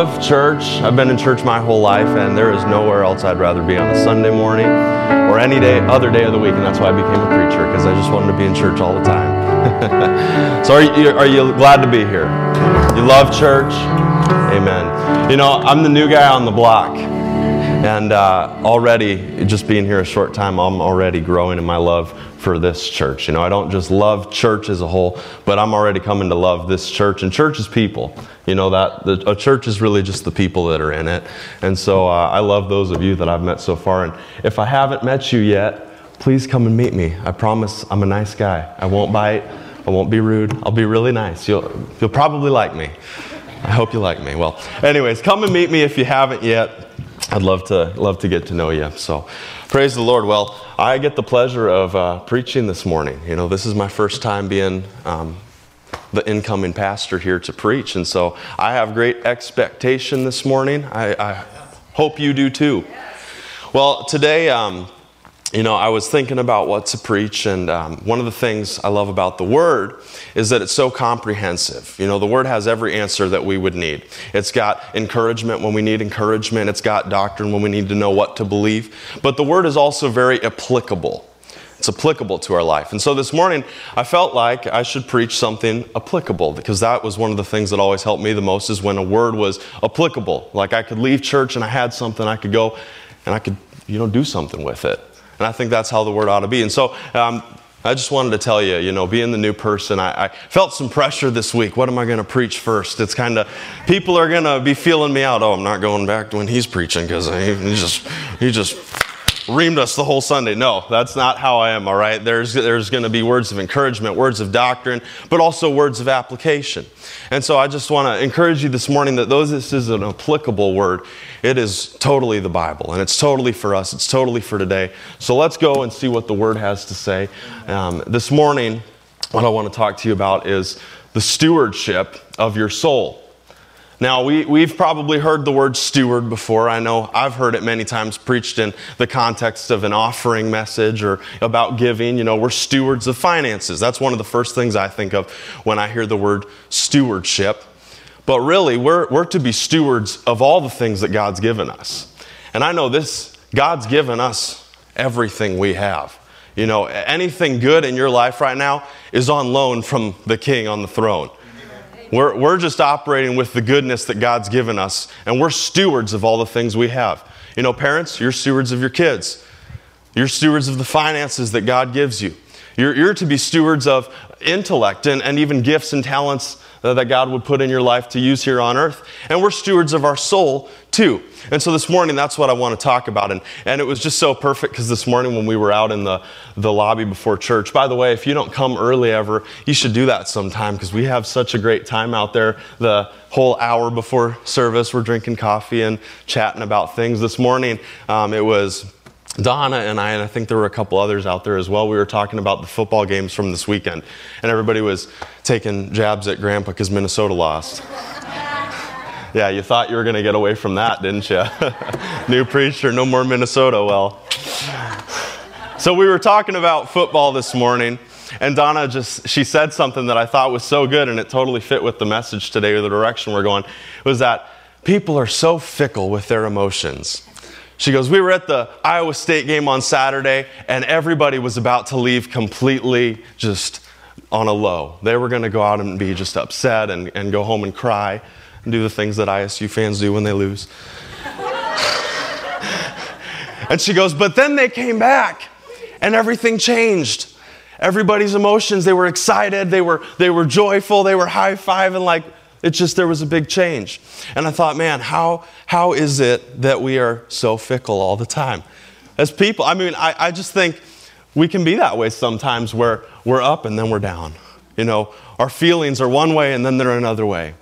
love church. I've been in church my whole life, and there is nowhere else I'd rather be on a Sunday morning or any day, other day of the week, and that's why I became a preacher because I just wanted to be in church all the time. so, are you, are you glad to be here? You love church? Amen. You know, I'm the new guy on the block. And uh, already, just being here a short time, I'm already growing in my love for this church. You know, I don't just love church as a whole, but I'm already coming to love this church. And church is people. You know, that the, a church is really just the people that are in it. And so uh, I love those of you that I've met so far. And if I haven't met you yet, please come and meet me. I promise I'm a nice guy. I won't bite, I won't be rude. I'll be really nice. You'll, you'll probably like me. I hope you like me. Well, anyways, come and meet me if you haven't yet. I'd love to love to get to know you. So, praise the Lord. Well, I get the pleasure of uh, preaching this morning. You know, this is my first time being um, the incoming pastor here to preach, and so I have great expectation this morning. I, I hope you do too. Well, today. Um, you know, I was thinking about what to preach, and um, one of the things I love about the Word is that it's so comprehensive. You know, the Word has every answer that we would need. It's got encouragement when we need encouragement, it's got doctrine when we need to know what to believe, but the Word is also very applicable. It's applicable to our life. And so this morning, I felt like I should preach something applicable because that was one of the things that always helped me the most is when a word was applicable. Like I could leave church and I had something I could go and I could, you know, do something with it. And I think that's how the word ought to be. And so um, I just wanted to tell you, you know, being the new person, I, I felt some pressure this week. What am I going to preach first? It's kind of, people are going to be feeling me out. Oh, I'm not going back to when he's preaching because he, he just, he just reamed us the whole Sunday. No, that's not how I am, all right? There's, there's going to be words of encouragement, words of doctrine, but also words of application. And so I just want to encourage you this morning that though this is an applicable word, it is totally the Bible, and it's totally for us, it's totally for today. So let's go and see what the word has to say. Um, this morning, what I want to talk to you about is the stewardship of your soul. Now, we, we've probably heard the word steward before. I know I've heard it many times preached in the context of an offering message or about giving. You know, we're stewards of finances. That's one of the first things I think of when I hear the word stewardship. But really, we're, we're to be stewards of all the things that God's given us. And I know this God's given us everything we have. You know, anything good in your life right now is on loan from the king on the throne. We're, we're just operating with the goodness that God's given us, and we're stewards of all the things we have. You know, parents, you're stewards of your kids, you're stewards of the finances that God gives you. You're, you're to be stewards of intellect and, and even gifts and talents that God would put in your life to use here on earth. And we're stewards of our soul too. And so this morning, that's what I want to talk about. And, and it was just so perfect because this morning when we were out in the, the lobby before church, by the way, if you don't come early ever, you should do that sometime because we have such a great time out there. The whole hour before service, we're drinking coffee and chatting about things. This morning, um, it was Donna and I, and I think there were a couple others out there as well, we were talking about the football games from this weekend. And everybody was taking jabs at Grandpa because Minnesota lost. yeah, you thought you were going to get away from that, didn't you? New preacher, no more Minnesota. Well, so we were talking about football this morning. And Donna just, she said something that I thought was so good, and it totally fit with the message today or the direction we're going, was that people are so fickle with their emotions. She goes, We were at the Iowa State game on Saturday, and everybody was about to leave completely just on a low. They were going to go out and be just upset and, and go home and cry and do the things that ISU fans do when they lose. and she goes, But then they came back, and everything changed. Everybody's emotions, they were excited, they were, they were joyful, they were high fiving like, it's just there was a big change. And I thought, man, how, how is it that we are so fickle all the time? As people, I mean, I, I just think we can be that way sometimes where we're up and then we're down. You know, our feelings are one way and then they're another way.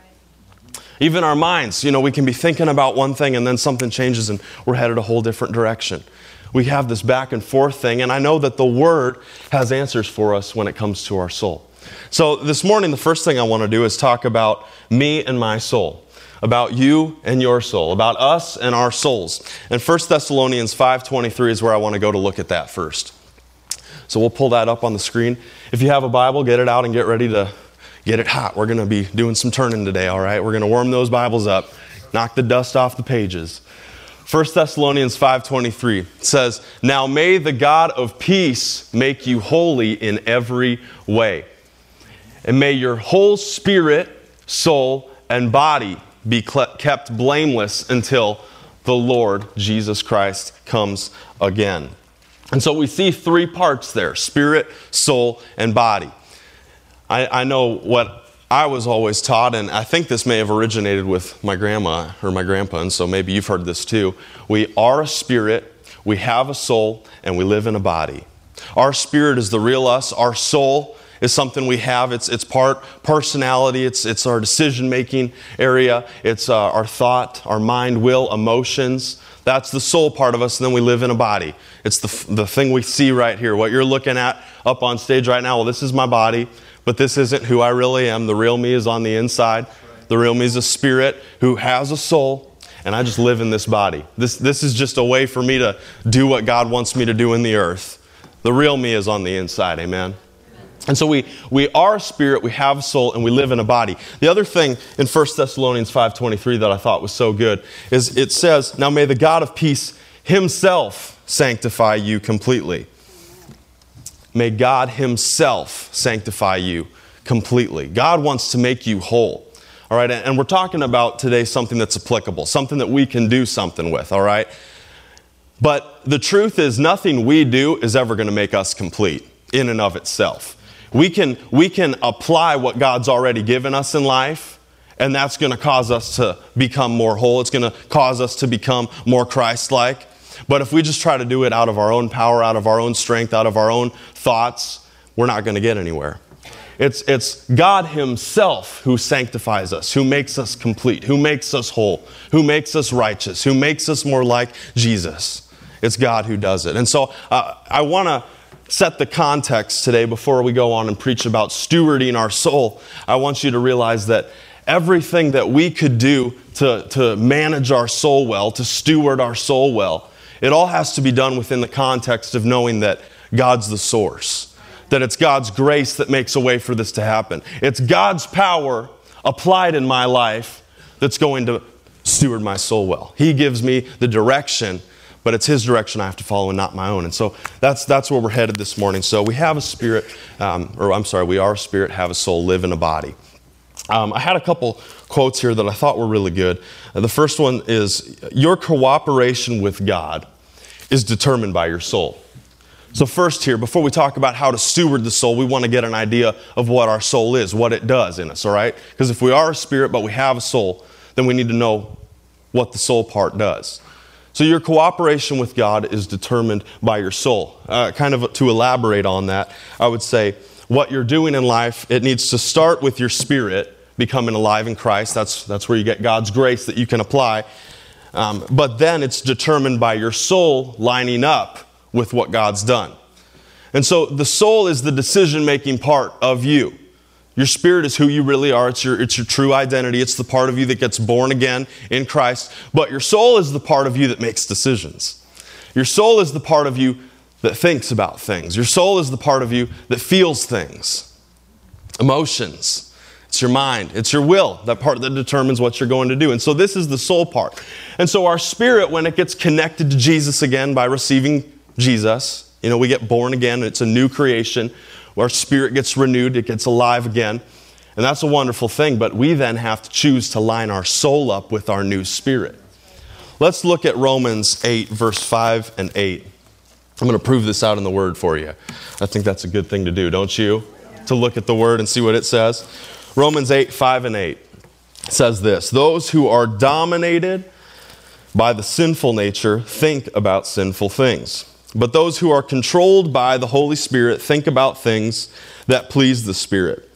Even our minds, you know, we can be thinking about one thing and then something changes and we're headed a whole different direction. We have this back and forth thing, and I know that the Word has answers for us when it comes to our soul. So, this morning, the first thing I want to do is talk about me and my soul, about you and your soul, about us and our souls. And 1 Thessalonians 5:23 is where I want to go to look at that first. So, we'll pull that up on the screen. If you have a Bible, get it out and get ready to get it hot. We're going to be doing some turning today, all right? We're going to warm those Bibles up. knock the dust off the pages. 1 Thessalonians 5:23 says, "Now may the God of peace make you holy in every way, and may your whole spirit, soul, and body be kept blameless until the Lord Jesus Christ comes again." And so we see three parts there spirit, soul, and body. I, I know what I was always taught, and I think this may have originated with my grandma or my grandpa, and so maybe you've heard this too. We are a spirit, we have a soul, and we live in a body. Our spirit is the real us, our soul is something we have. It's, it's part personality, it's, it's our decision making area, it's uh, our thought, our mind, will, emotions. That's the soul part of us, and then we live in a body. It's the, the thing we see right here. What you're looking at up on stage right now, well, this is my body but this isn't who I really am. The real me is on the inside. The real me is a spirit who has a soul, and I just live in this body. This, this is just a way for me to do what God wants me to do in the earth. The real me is on the inside, amen? And so we, we are a spirit, we have a soul, and we live in a body. The other thing in 1 Thessalonians 5.23 that I thought was so good is it says, Now may the God of peace himself sanctify you completely May God Himself sanctify you completely. God wants to make you whole. All right, and we're talking about today something that's applicable, something that we can do something with, all right? But the truth is, nothing we do is ever going to make us complete in and of itself. We can, we can apply what God's already given us in life, and that's going to cause us to become more whole. It's going to cause us to become more Christ like. But if we just try to do it out of our own power, out of our own strength, out of our own thoughts, we're not going to get anywhere. It's, it's God Himself who sanctifies us, who makes us complete, who makes us whole, who makes us righteous, who makes us more like Jesus. It's God who does it. And so uh, I want to set the context today before we go on and preach about stewarding our soul. I want you to realize that everything that we could do to, to manage our soul well, to steward our soul well, it all has to be done within the context of knowing that God's the source, that it's God's grace that makes a way for this to happen. It's God's power applied in my life that's going to steward my soul well. He gives me the direction, but it's His direction I have to follow and not my own. And so that's, that's where we're headed this morning. So we have a spirit, um, or I'm sorry, we are a spirit, have a soul, live in a body. Um, I had a couple quotes here that I thought were really good. Uh, the first one is Your cooperation with God is determined by your soul. So, first, here, before we talk about how to steward the soul, we want to get an idea of what our soul is, what it does in us, all right? Because if we are a spirit but we have a soul, then we need to know what the soul part does. So, your cooperation with God is determined by your soul. Uh, kind of to elaborate on that, I would say what you're doing in life, it needs to start with your spirit becoming alive in Christ. That's, that's where you get God's grace that you can apply. Um, but then it's determined by your soul lining up with what God's done. And so the soul is the decision making part of you. Your spirit is who you really are. It's your, it's your true identity. It's the part of you that gets born again in Christ. But your soul is the part of you that makes decisions. Your soul is the part of you that thinks about things. Your soul is the part of you that feels things, emotions. It's your mind, it's your will, that part that determines what you're going to do. And so this is the soul part. And so our spirit, when it gets connected to Jesus again by receiving Jesus, you know, we get born again, it's a new creation. Our spirit gets renewed, it gets alive again. And that's a wonderful thing, but we then have to choose to line our soul up with our new spirit. Let's look at Romans 8, verse 5 and 8. I'm going to prove this out in the Word for you. I think that's a good thing to do, don't you? To look at the Word and see what it says. Romans 8, 5 and 8 says this Those who are dominated by the sinful nature think about sinful things. But those who are controlled by the Holy Spirit think about things that please the Spirit.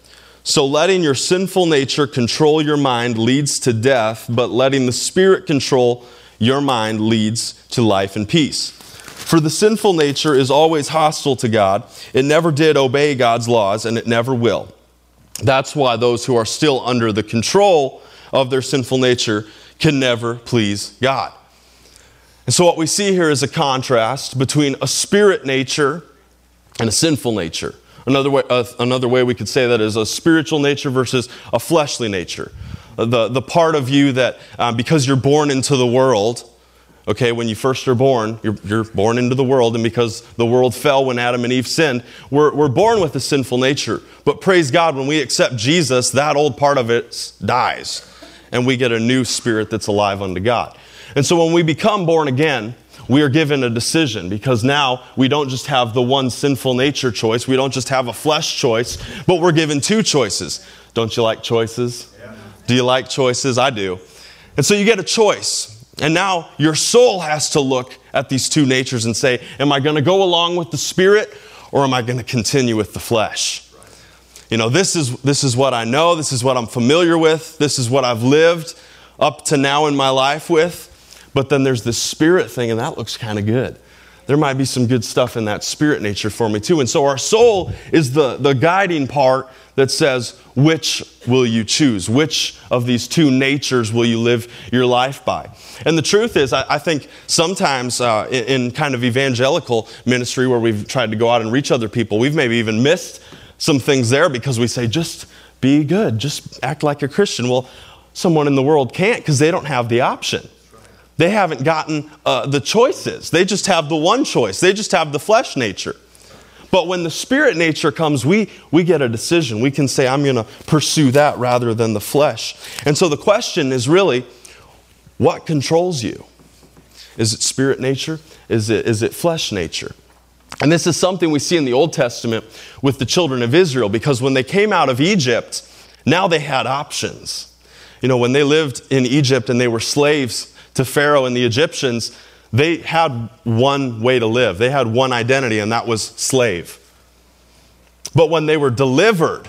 So letting your sinful nature control your mind leads to death, but letting the Spirit control your mind leads to life and peace. For the sinful nature is always hostile to God. It never did obey God's laws, and it never will. That's why those who are still under the control of their sinful nature can never please God. And so, what we see here is a contrast between a spirit nature and a sinful nature. Another way, uh, another way we could say that is a spiritual nature versus a fleshly nature. the, the part of you that, um, because you're born into the world, okay, when you first are born, you're, you're born into the world, and because the world fell when Adam and Eve sinned, we're, we're born with a sinful nature. But praise God, when we accept Jesus, that old part of it dies, and we get a new spirit that's alive unto God. And so when we become born again, we are given a decision because now we don't just have the one sinful nature choice, we don't just have a flesh choice, but we're given two choices. Don't you like choices? Do you like choices? I do. And so you get a choice. And now your soul has to look at these two natures and say, Am I going to go along with the spirit or am I going to continue with the flesh? You know, this is, this is what I know, this is what I'm familiar with, this is what I've lived up to now in my life with. But then there's this spirit thing, and that looks kind of good. There might be some good stuff in that spirit nature for me too. And so our soul is the, the guiding part that says, which will you choose? Which of these two natures will you live your life by? And the truth is, I, I think sometimes uh, in, in kind of evangelical ministry where we've tried to go out and reach other people, we've maybe even missed some things there because we say, just be good, just act like a Christian. Well, someone in the world can't because they don't have the option. They haven't gotten uh, the choices. They just have the one choice. They just have the flesh nature. But when the spirit nature comes, we, we get a decision. We can say, I'm going to pursue that rather than the flesh. And so the question is really, what controls you? Is it spirit nature? Is it, is it flesh nature? And this is something we see in the Old Testament with the children of Israel because when they came out of Egypt, now they had options. You know, when they lived in Egypt and they were slaves to Pharaoh and the Egyptians, they had one way to live. They had one identity, and that was slave. But when they were delivered,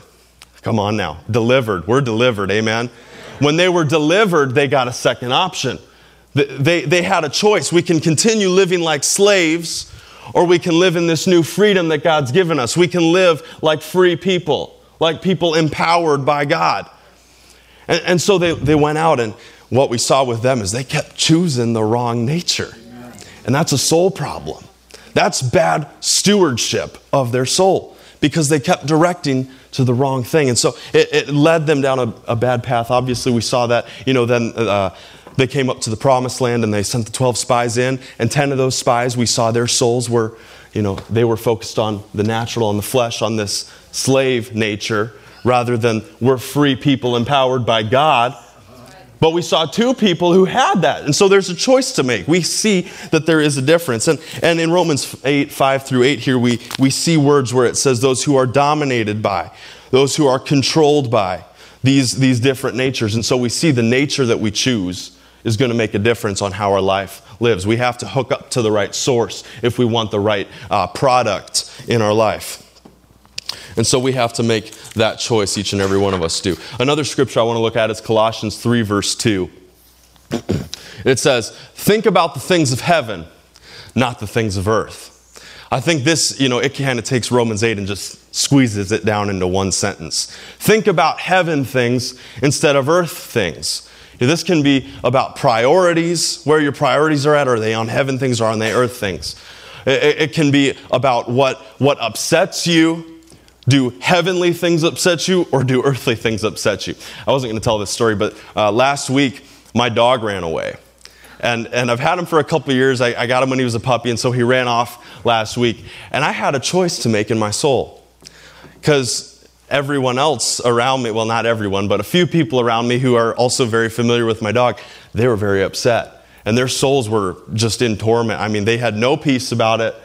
come on now, delivered, we're delivered, amen. When they were delivered, they got a second option. They, they had a choice. We can continue living like slaves, or we can live in this new freedom that God's given us. We can live like free people, like people empowered by God. And, and so they, they went out, and what we saw with them is they kept choosing the wrong nature. And that's a soul problem. That's bad stewardship of their soul because they kept directing to the wrong thing. And so it, it led them down a, a, bad path. Obviously, we saw that, you know, then uh, they came up to the promised land and they sent the 12 spies in. And 10 of those spies, we saw their souls were, you know, they were focused on the natural, on the flesh, on this slave nature, rather than we're free people empowered by God but we saw two people who had that. And so there's a choice to make. We see that there is a difference. And, and in Romans 8, 5 through 8, here we, we see words where it says those who are dominated by, those who are controlled by these, these different natures. And so we see the nature that we choose is going to make a difference on how our life lives. We have to hook up to the right source if we want the right uh, product in our life. And so we have to make that choice, each and every one of us do. Another scripture I want to look at is Colossians 3, verse 2. it says, Think about the things of heaven, not the things of earth. I think this, you know, it kind of takes Romans 8 and just squeezes it down into one sentence. Think about heaven things instead of earth things. This can be about priorities, where your priorities are at. Are they on heaven things or on the earth things? It, can be about what, what upsets you, do heavenly things upset you or do earthly things upset you? I wasn't going to tell this story, but uh, last week my dog ran away. And, and I've had him for a couple years. I, I got him when he was a puppy, and so he ran off last week. And I had a choice to make in my soul. Because everyone else around me, well, not everyone, but a few people around me who are also very familiar with my dog, they were very upset. And their souls were just in torment. I mean, they had no peace about it.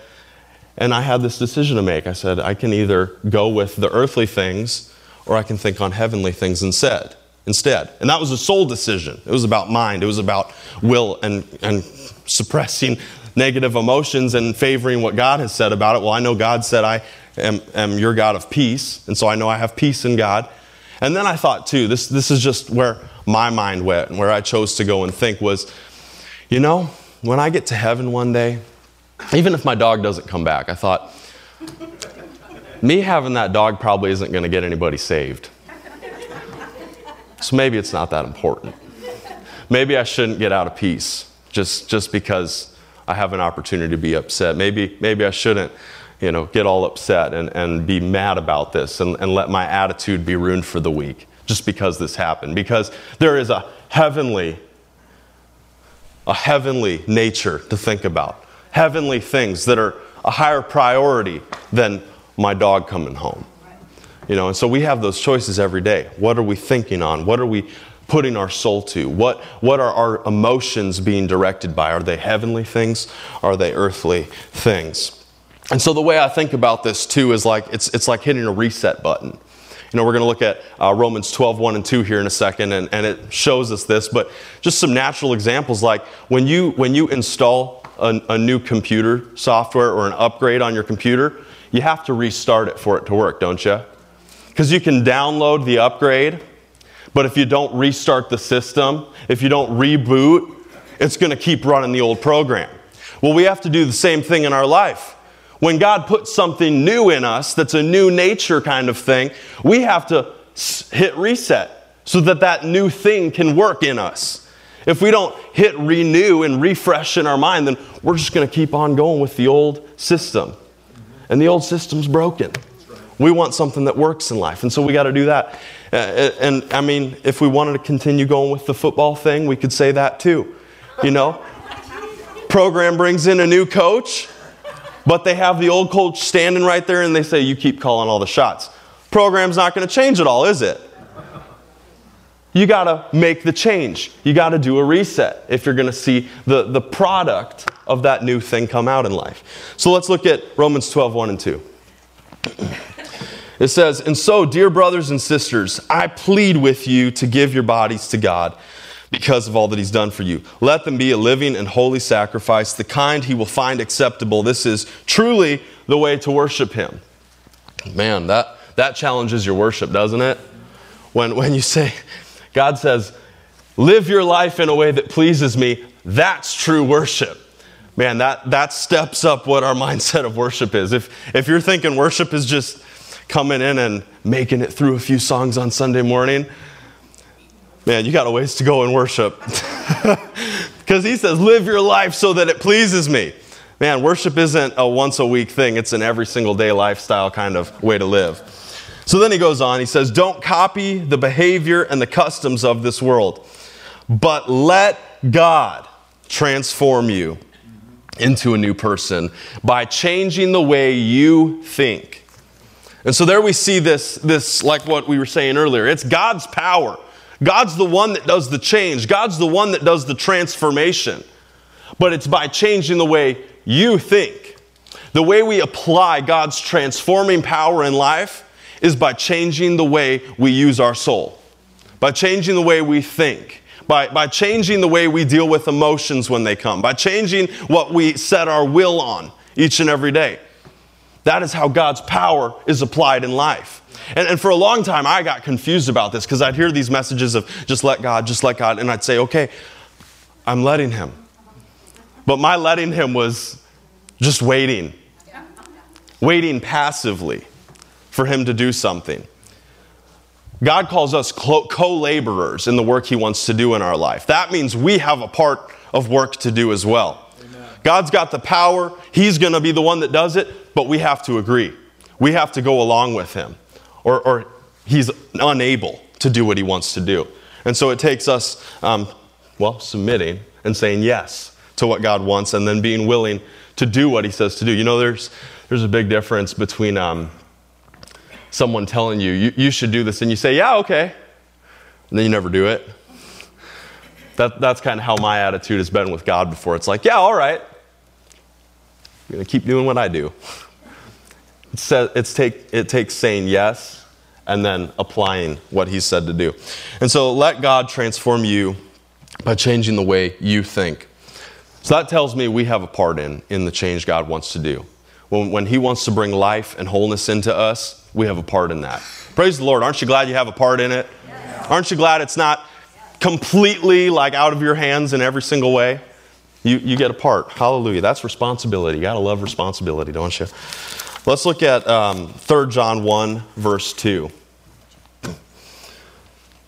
And I had this decision to make. I said, I can either go with the earthly things or I can think on heavenly things instead. Instead. And that was a soul decision. It was about mind. It was about will and, and suppressing negative emotions and favoring what God has said about it. Well, I know God said, I am, am your God of peace. And so I know I have peace in God. And then I thought, too, this, this is just where my mind went and where I chose to go and think was, you know, when I get to heaven one day, even if my dog doesn't come back, I thought, me having that dog probably isn't going to get anybody saved. So maybe it's not that important. Maybe I shouldn't get out of peace just, just because I have an opportunity to be upset. Maybe, maybe I shouldn't you know, get all upset and, and be mad about this and, and let my attitude be ruined for the week. just because this happened. Because there is a heavenly, a heavenly nature to think about, heavenly things that are a higher priority than my dog coming home. You know, and so we have those choices every day. What are we thinking on? What are we putting our soul to? What, what are our emotions being directed by? Are they heavenly things? Are they earthly things? And so the way I think about this too is like it's, it's like hitting a reset button. You know, we're going to look at uh, Romans 12, 1 and 2 here in a second, and, and it shows us this, but just some natural examples like when you, when you install a, a new computer software or an upgrade on your computer, you have to restart it for it to work, don't you? Because you can download the upgrade but if you don't restart the system, if you don't reboot, it's going to keep running the old program. Well, we have to do the same thing in our life. When God puts something new in us that's a new nature kind of thing, we have to hit reset so that that new thing can work in us. If we don't hit renew and refresh in our mind, then we're just going to keep on going with the old system. And the old system's broken. We want something that works in life. And so we got to do that. Uh, and I mean, if we wanted to continue going with the football thing, we could say that too. You know? Program brings in a new coach, but they have the old coach standing right there and they say, You keep calling all the shots. Program's not going to change at all, is it? You got to make the change. You got to do a reset if you're going to see the, the product of that new thing come out in life. So let's look at Romans 12, 1 and 2. It says, And so, dear brothers and sisters, I plead with you to give your bodies to God because of all that He's done for you. Let them be a living and holy sacrifice, the kind He will find acceptable. This is truly the way to worship Him. Man, that, that challenges your worship, doesn't it? When, when you say, God says, live your life in a way that pleases me, that's true worship. Man, that, that steps up what our mindset of worship is. If, if you're thinking worship is just coming in and making it through a few songs on Sunday morning, man, you got a ways to go in worship. Because he says, live your life so that it pleases me. Man, worship isn't a once a week thing, it's an every single day lifestyle kind of way to live. So then he goes on, he says, Don't copy the behavior and the customs of this world, but let God transform you into a new person by changing the way you think. And so there we see this, this, like what we were saying earlier. It's God's power. God's the one that does the change, God's the one that does the transformation. But it's by changing the way you think. The way we apply God's transforming power in life is by changing the way we use our soul, by changing the way we think, by, by changing the way we deal with emotions when they come, by changing what we set our will on each and every day. That is how God's power is applied in life. And, and for a long time, I got confused about this because I'd hear these messages of just let God, just let God, and I'd say, okay, I'm letting Him. But my letting Him was just waiting, waiting passively for Him to do something. God calls us co laborers in the work He wants to do in our life. That means we have a part of work to do as well. Amen. God's got the power, He's going to be the one that does it but we have to agree. We have to go along with him, or, or he's unable to do what he wants to do. And so it takes us, um, well, submitting and saying yes to what God wants and then being willing to do what he says to do. You know, there's, there's a big difference between um, someone telling you, you, you should do this, and you say, yeah, okay, and then you never do it. That, that's kind of how my attitude has been with God before. It's like, yeah, all right, I'm going to keep doing what I do. It, says, it's take, it takes saying yes and then applying what He said to do. And so let God transform you by changing the way you think. So that tells me we have a part in, in the change God wants to do. When, when He wants to bring life and wholeness into us, we have a part in that. Praise the Lord. Aren't you glad you have a part in it? Aren't you glad it's not completely like out of your hands in every single way? You, you get a part. Hallelujah. That's responsibility. You got to love responsibility, don't you? Let's look at um, 3 John 1, verse 2.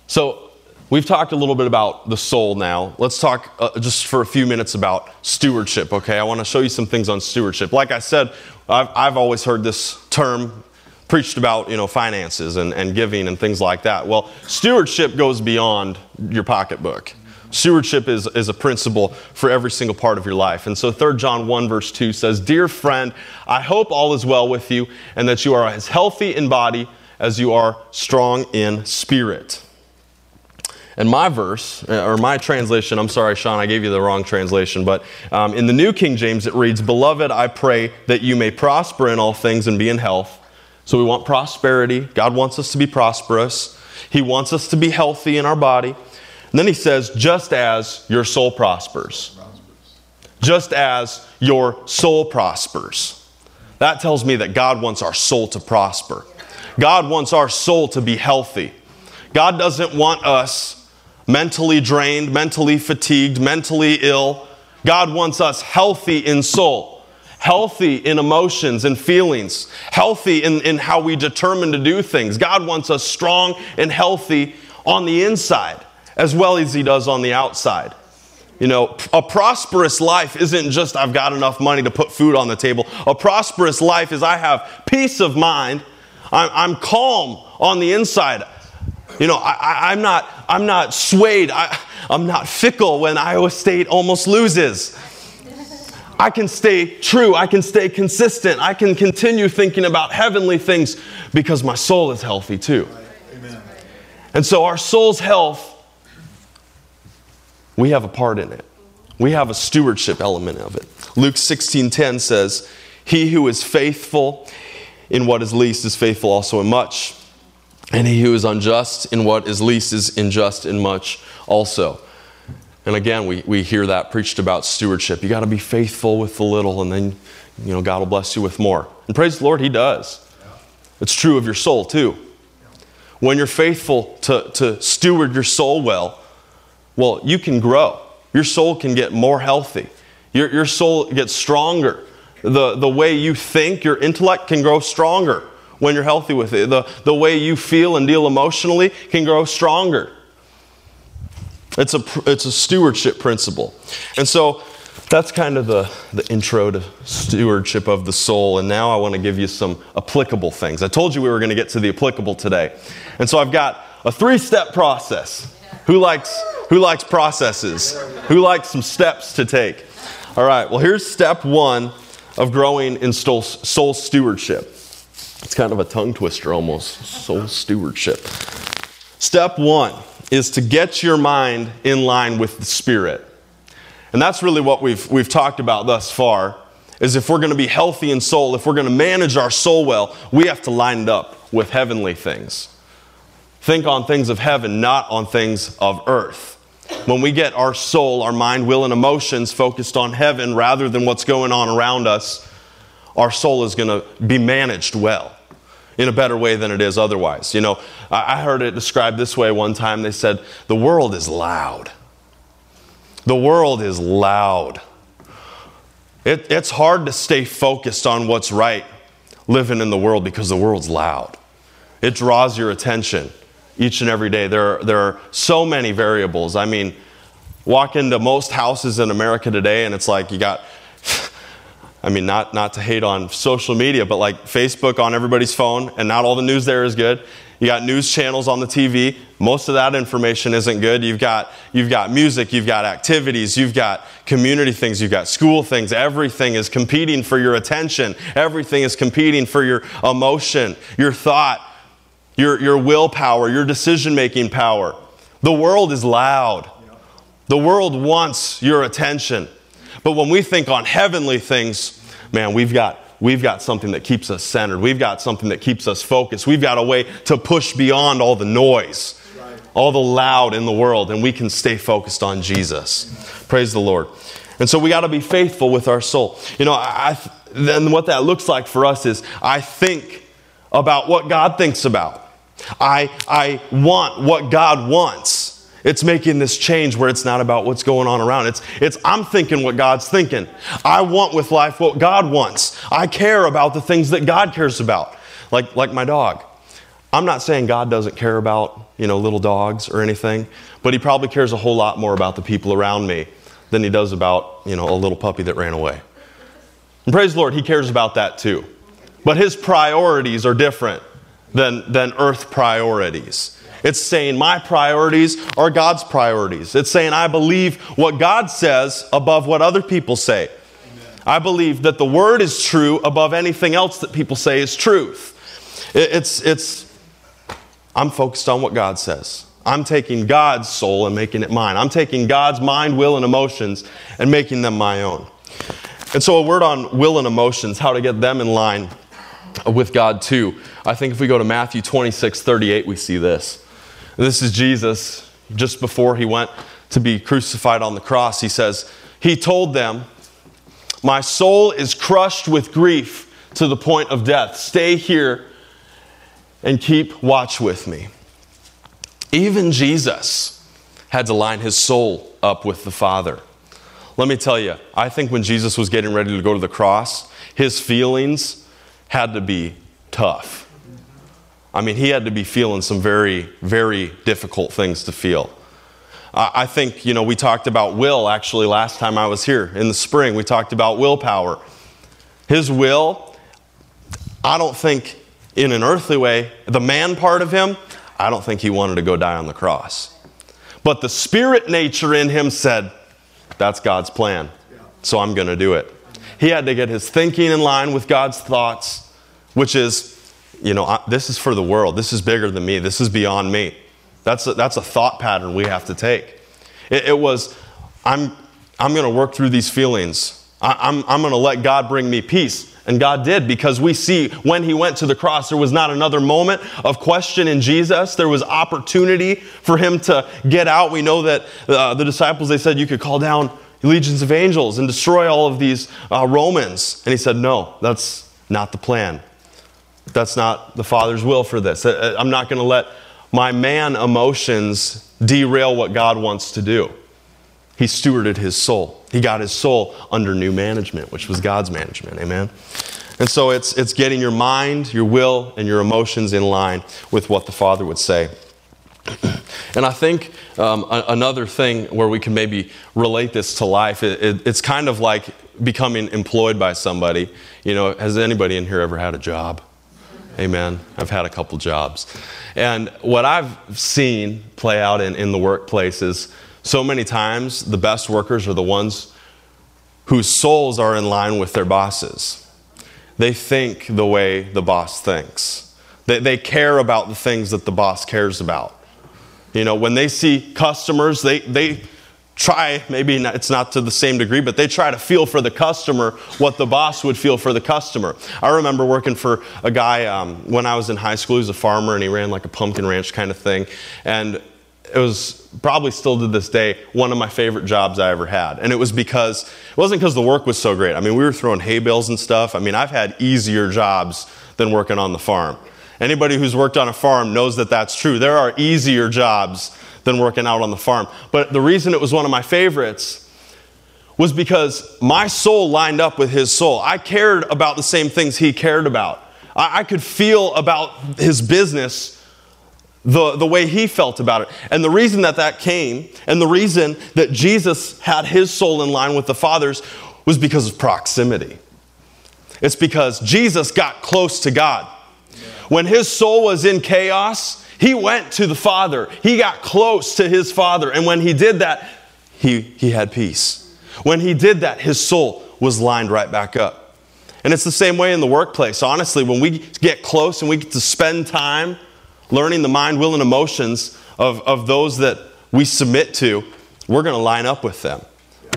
So, we've talked a little bit about the soul now. Let's talk uh, just for a few minutes about stewardship, okay? I want to show you some things on stewardship. Like I said, I've, I've always heard this term preached about you know finances and, and giving and things like that. Well, stewardship goes beyond your pocketbook. Stewardship is, is a principle for every single part of your life. And so 3 John 1, verse 2 says, Dear friend, I hope all is well with you and that you are as healthy in body as you are strong in spirit. And my verse, uh, or my translation, I'm sorry, Sean, I gave you the wrong translation, but um, in the New King James it reads, Beloved, I pray that you may prosper in all things and be in health. So we want prosperity. God wants us to be prosperous. He wants us to be healthy in our body. And then he says, just as your soul prospers. Just as your soul prospers. That tells me that God wants our soul to prosper. God wants our soul to be healthy. God doesn't want us mentally drained, mentally fatigued, mentally ill. God wants us healthy in soul, healthy in emotions and feelings, healthy in, in how we determine to do things. God wants us strong and healthy on the inside as well as he does on the outside. You know, a prosperous life isn't just I've got enough money to put food on the table. A prosperous life is I have peace of mind. I'm, I'm calm on the inside. You know, I, am not, I'm not swayed. I, I'm not fickle when Iowa State almost loses. I can stay true. I can stay consistent. I can continue thinking about heavenly things because my soul is healthy too. And so our soul's health we have a part in it. We have a stewardship element of it. Luke 16:10 says, "He who is faithful in what is least is faithful also in much, and he who is unjust in what is least is unjust in much also." And again, we, we hear that preached about stewardship. You got to be faithful with the little, and then you know God will bless you with more. And praise the Lord, He does. It's true of your soul too. When you're faithful to, to steward your soul well, well, you can grow. Your soul can get more healthy. Your, your soul gets stronger. The, the way you think, your intellect can grow stronger when you're healthy with it. The, the way you feel and deal emotionally can grow stronger. It's a, it's a stewardship principle. And so that's kind of the, the intro to stewardship of the soul. And now I want to give you some applicable things. I told you we were going to get to the applicable today. And so I've got a three step process. Who likes who likes processes? Who likes some steps to take? All right, well, here's step one of growing in soul, soul stewardship. It's kind of a tongue twister almost soul stewardship. Step one is to get your mind in line with the Spirit. And that's really what we've, we've talked about thus far is if we're going to be healthy in soul, if we're going to manage our soul well, we have to line it up with heavenly things. Think on things of heaven, not on things of earth. When we get our soul, our mind, will, and emotions focused on heaven rather than what's going on around us, our soul is going to be managed well in a better way than it is otherwise. You know, I heard it described this way one time. They said, The world is loud. The world is loud. It, it's hard to stay focused on what's right living in the world because the world's loud. It draws your attention each and every day. There are, there are so many variables. I mean, walk into most houses in America today, and it's like you got, I mean, not, not to hate on social media, but like Facebook on everybody's phone, and not all the news there is good. You got news channels on the TV. Most of that information isn't good. You've got, you've got music, you've got activities, you've got community things, you've got school things. Everything is competing for your attention. Everything is competing for your emotion, your thought your, your willpower, your decision making power. The world is loud. The world wants your attention. But when we think on heavenly things, man, we've got, we've got something that keeps us centered. We've got something that keeps us focused. We've got a way to push beyond all the noise, all the loud in the world, and we can stay focused on Jesus. Praise the Lord. And so we got to be faithful with our soul. You know, I, then what that looks like for us is I think about what God thinks about. I, I want what God wants. It's making this change where it's not about what's going on around. It's, it's I'm thinking what God's thinking. I want with life what God wants. I care about the things that God cares about. Like, like my dog. I'm not saying God doesn't care about, you know, little dogs or anything, but he probably cares a whole lot more about the people around me than he does about, you know, a little puppy that ran away. And praise the Lord, he cares about that too. but his priorities are different than, than earth priorities. It's saying my priorities are God's priorities. It's saying I believe what God says above what other people say. I believe that the word is true above anything else that people say is truth. It's, it's, I'm focused on what God says. I'm taking God's soul and making it mine. I'm taking God's mind, will, and emotions and making them my own. And so, a word on will and emotions, how to get them in line with God too. I think if we go to Matthew 26 38, we see this. This is Jesus just before he went to be crucified on the cross. He says, He told them, My soul is crushed with grief to the point of death. Stay here and keep watch with me. Even Jesus had to line his soul up with the Father. Let me tell you, I think when Jesus was getting ready to go to the cross, his feelings had to be tough. I mean, he had to be feeling some very, very difficult things to feel. I think, you know, we talked about will actually last time I was here in the spring. We talked about willpower. His will, I don't think in an earthly way, the man part of him, I don't think he wanted to go die on the cross. But the spirit nature in him said, that's God's plan. So I'm going to do it. He had to get his thinking in line with God's thoughts, which is, you know, this is for the world. This is bigger than me. This is beyond me. That's a, that's a thought pattern we have to take. It, it was, I'm, I'm going to work through these feelings. I, I'm, I'm going to let God bring me peace. And God did because we see when he went to the cross, there was not another moment of question in Jesus. There was opportunity for him to get out. We know that uh, the disciples, they said, you could call down legions of angels and destroy all of these uh, Romans. And he said, no, that's not the plan. That's not the Father's will for this. I'm not going to let my man emotions derail what God wants to do. He stewarded his soul. He got his soul under new management, which was God's management. Amen. And so it's, it's getting your mind, your will, and your emotions in line with what the Father would say. and I think um, a- another thing where we can maybe relate this to life, it, it, it's kind of like becoming employed by somebody. You know, has anybody in here ever had a job? Amen. I've had a couple jobs. And what I've seen play out in, in the workplace is so many times, the best workers are the ones whose souls are in line with their bosses. They think the way the boss thinks, they, they care about the things that the boss cares about. You know, when they see customers, they, they try, maybe not, it's not to the same degree, but they try to feel for the customer what the boss would feel for the customer. I remember working for a guy um, when I was in high school. He was a farmer and he ran like a pumpkin ranch kind of thing. And it was probably still to this day one of my favorite jobs I ever had. And it was because, it wasn't because the work was so great. I mean, we were throwing hay bales and stuff. I mean, I've had easier jobs than working on the farm. Anybody who's worked on a farm knows that that's true. There are easier jobs than working out on the farm. But the reason it was one of my favorites was because my soul lined up with his soul. I cared about the same things he cared about. I, I could feel about his business the, the way he felt about it. And the reason that that came, and the reason that Jesus had his soul in line with the Father's, was because of proximity. It's because Jesus got close to God. When his soul was in chaos, he went to the Father. He got close to his Father. And when he did that, he, he had peace. When he did that, his soul was lined right back up. And it's the same way in the workplace. Honestly, when we get close and we get to spend time learning the mind, will, and emotions of, of those that we submit to, we're going to line up with them.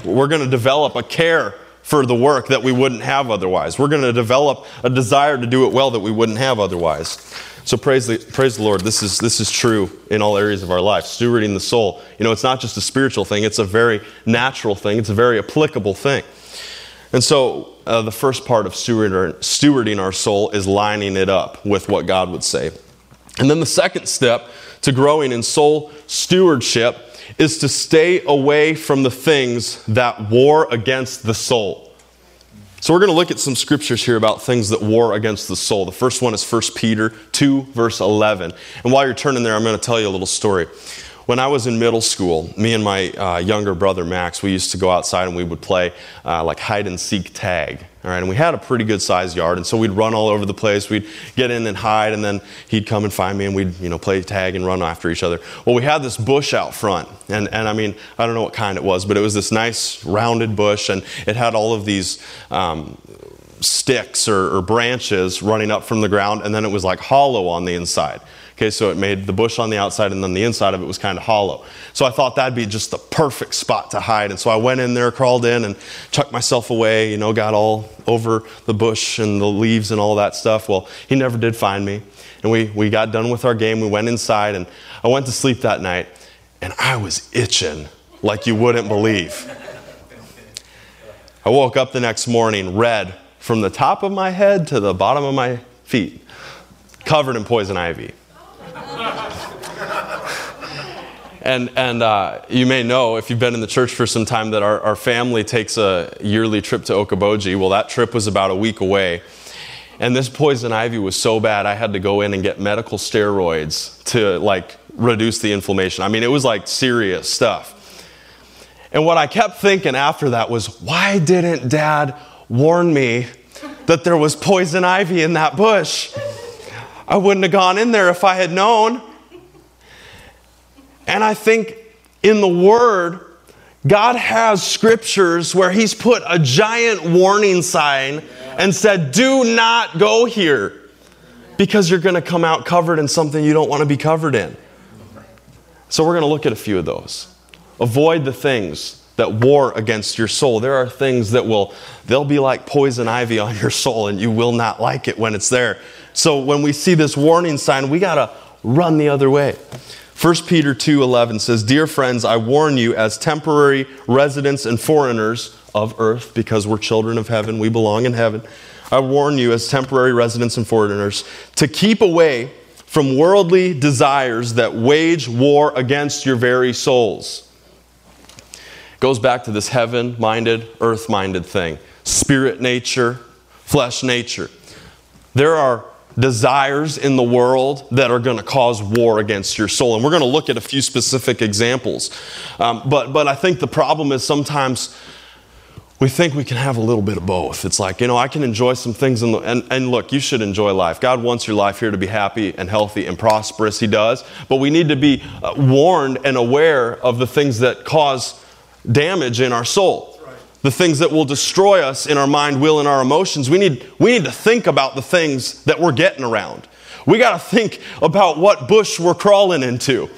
We're going to develop a care for the work that we wouldn't have otherwise. We're going to develop a desire to do it well that we wouldn't have otherwise. So praise the, praise the Lord. This is, this is true in all areas of our life. Stewarding the soul. You know, it's not just a spiritual thing, it's a very natural thing, it's a very applicable thing. And so uh, the first part of stewarding our soul is lining it up with what God would say. And then the second step to growing in soul stewardship is to stay away from the things that war against the soul. So we're going to look at some scriptures here about things that war against the soul. The first one is 1 Peter 2, verse 11. And while you're turning there, I'm going to tell you a little story. When I was in middle school, me and my uh, younger brother Max, we used to go outside and we would play uh, like hide and seek tag. All right, and we had a pretty good sized yard, and so we'd run all over the place. We'd get in and hide, and then he'd come and find me, and we'd you know play tag and run after each other. Well, we had this bush out front, and and I mean I don't know what kind it was, but it was this nice rounded bush, and it had all of these. Um, sticks or, or branches running up from the ground, and then it was like hollow on the inside. Okay, so it made the bush on the outside and then the inside of it was kind of hollow. So I thought that'd be just the perfect spot to hide. And so I went in there, crawled in, and chucked myself away, you know, got all over the bush and the leaves and all that stuff. Well, he never did find me. And we, we got done with our game. We went inside, and I went to sleep that night, and I was itching like you wouldn't believe. I woke up the next morning red from the top of my head to the bottom of my feet, covered in poison ivy. and and uh, you may know if you've been in the church for some time that our, our family takes a yearly trip to Okoboji. Well, that trip was about a week away. And this poison ivy was so bad, I had to go in and get medical steroids to like reduce the inflammation. I mean, it was like serious stuff. And what I kept thinking after that was, why didn't dad warn me that there was poison ivy in that bush? I wouldn't have gone in there if I had known. And I think in the Word, God has scriptures where He's put a giant warning sign and said, Do not go here because you're going to come out covered in something you don't want to be covered in. So we're going to look at a few of those. Avoid the things that war against your soul. There are things that will, they'll be like poison ivy on your soul, and you will not like it when it's there. So when we see this warning sign, we got to run the other way. 1 Peter 2:11 says, "Dear friends, I warn you as temporary residents and foreigners of earth because we're children of heaven, we belong in heaven. I warn you as temporary residents and foreigners to keep away from worldly desires that wage war against your very souls." Goes back to this heaven-minded, earth-minded thing. Spirit nature, flesh nature. There are desires in the world that are going to cause war against your soul. And we're going to look at a few specific examples. Um, but, but I think the problem is sometimes we think we can have a little bit of both. It's like, you know, I can enjoy some things. The, and, and look, you should enjoy life. God wants your life here to be happy and healthy and prosperous. He does. But we need to be uh, warned and aware of the things that cause damage in our soul the things that will destroy us in our mind, will, and our emotions. We need, we need to think about the things that we're getting around. We got to think about what bush we're crawling into.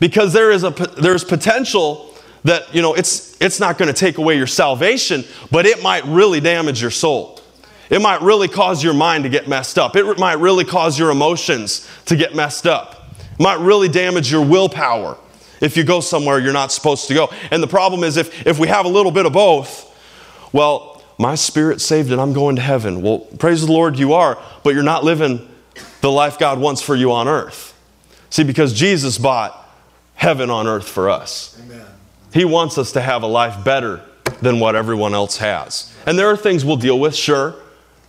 Because there is a, there's potential that, you know, it's, it's not going to take away your salvation, but it might really damage your soul. It might really cause your mind to get messed up. It might really cause your emotions to get messed up. It might really damage your willpower if you go somewhere you're not supposed to go. And the problem is if, if we have a little bit of both, well, my spirit's saved and I'm going to heaven. Well, praise the Lord, you are, but you're not living the life God wants for you on earth. See, because Jesus bought heaven on earth for us. Amen. He wants us to have a life better than what everyone else has. And there are things we'll deal with, sure.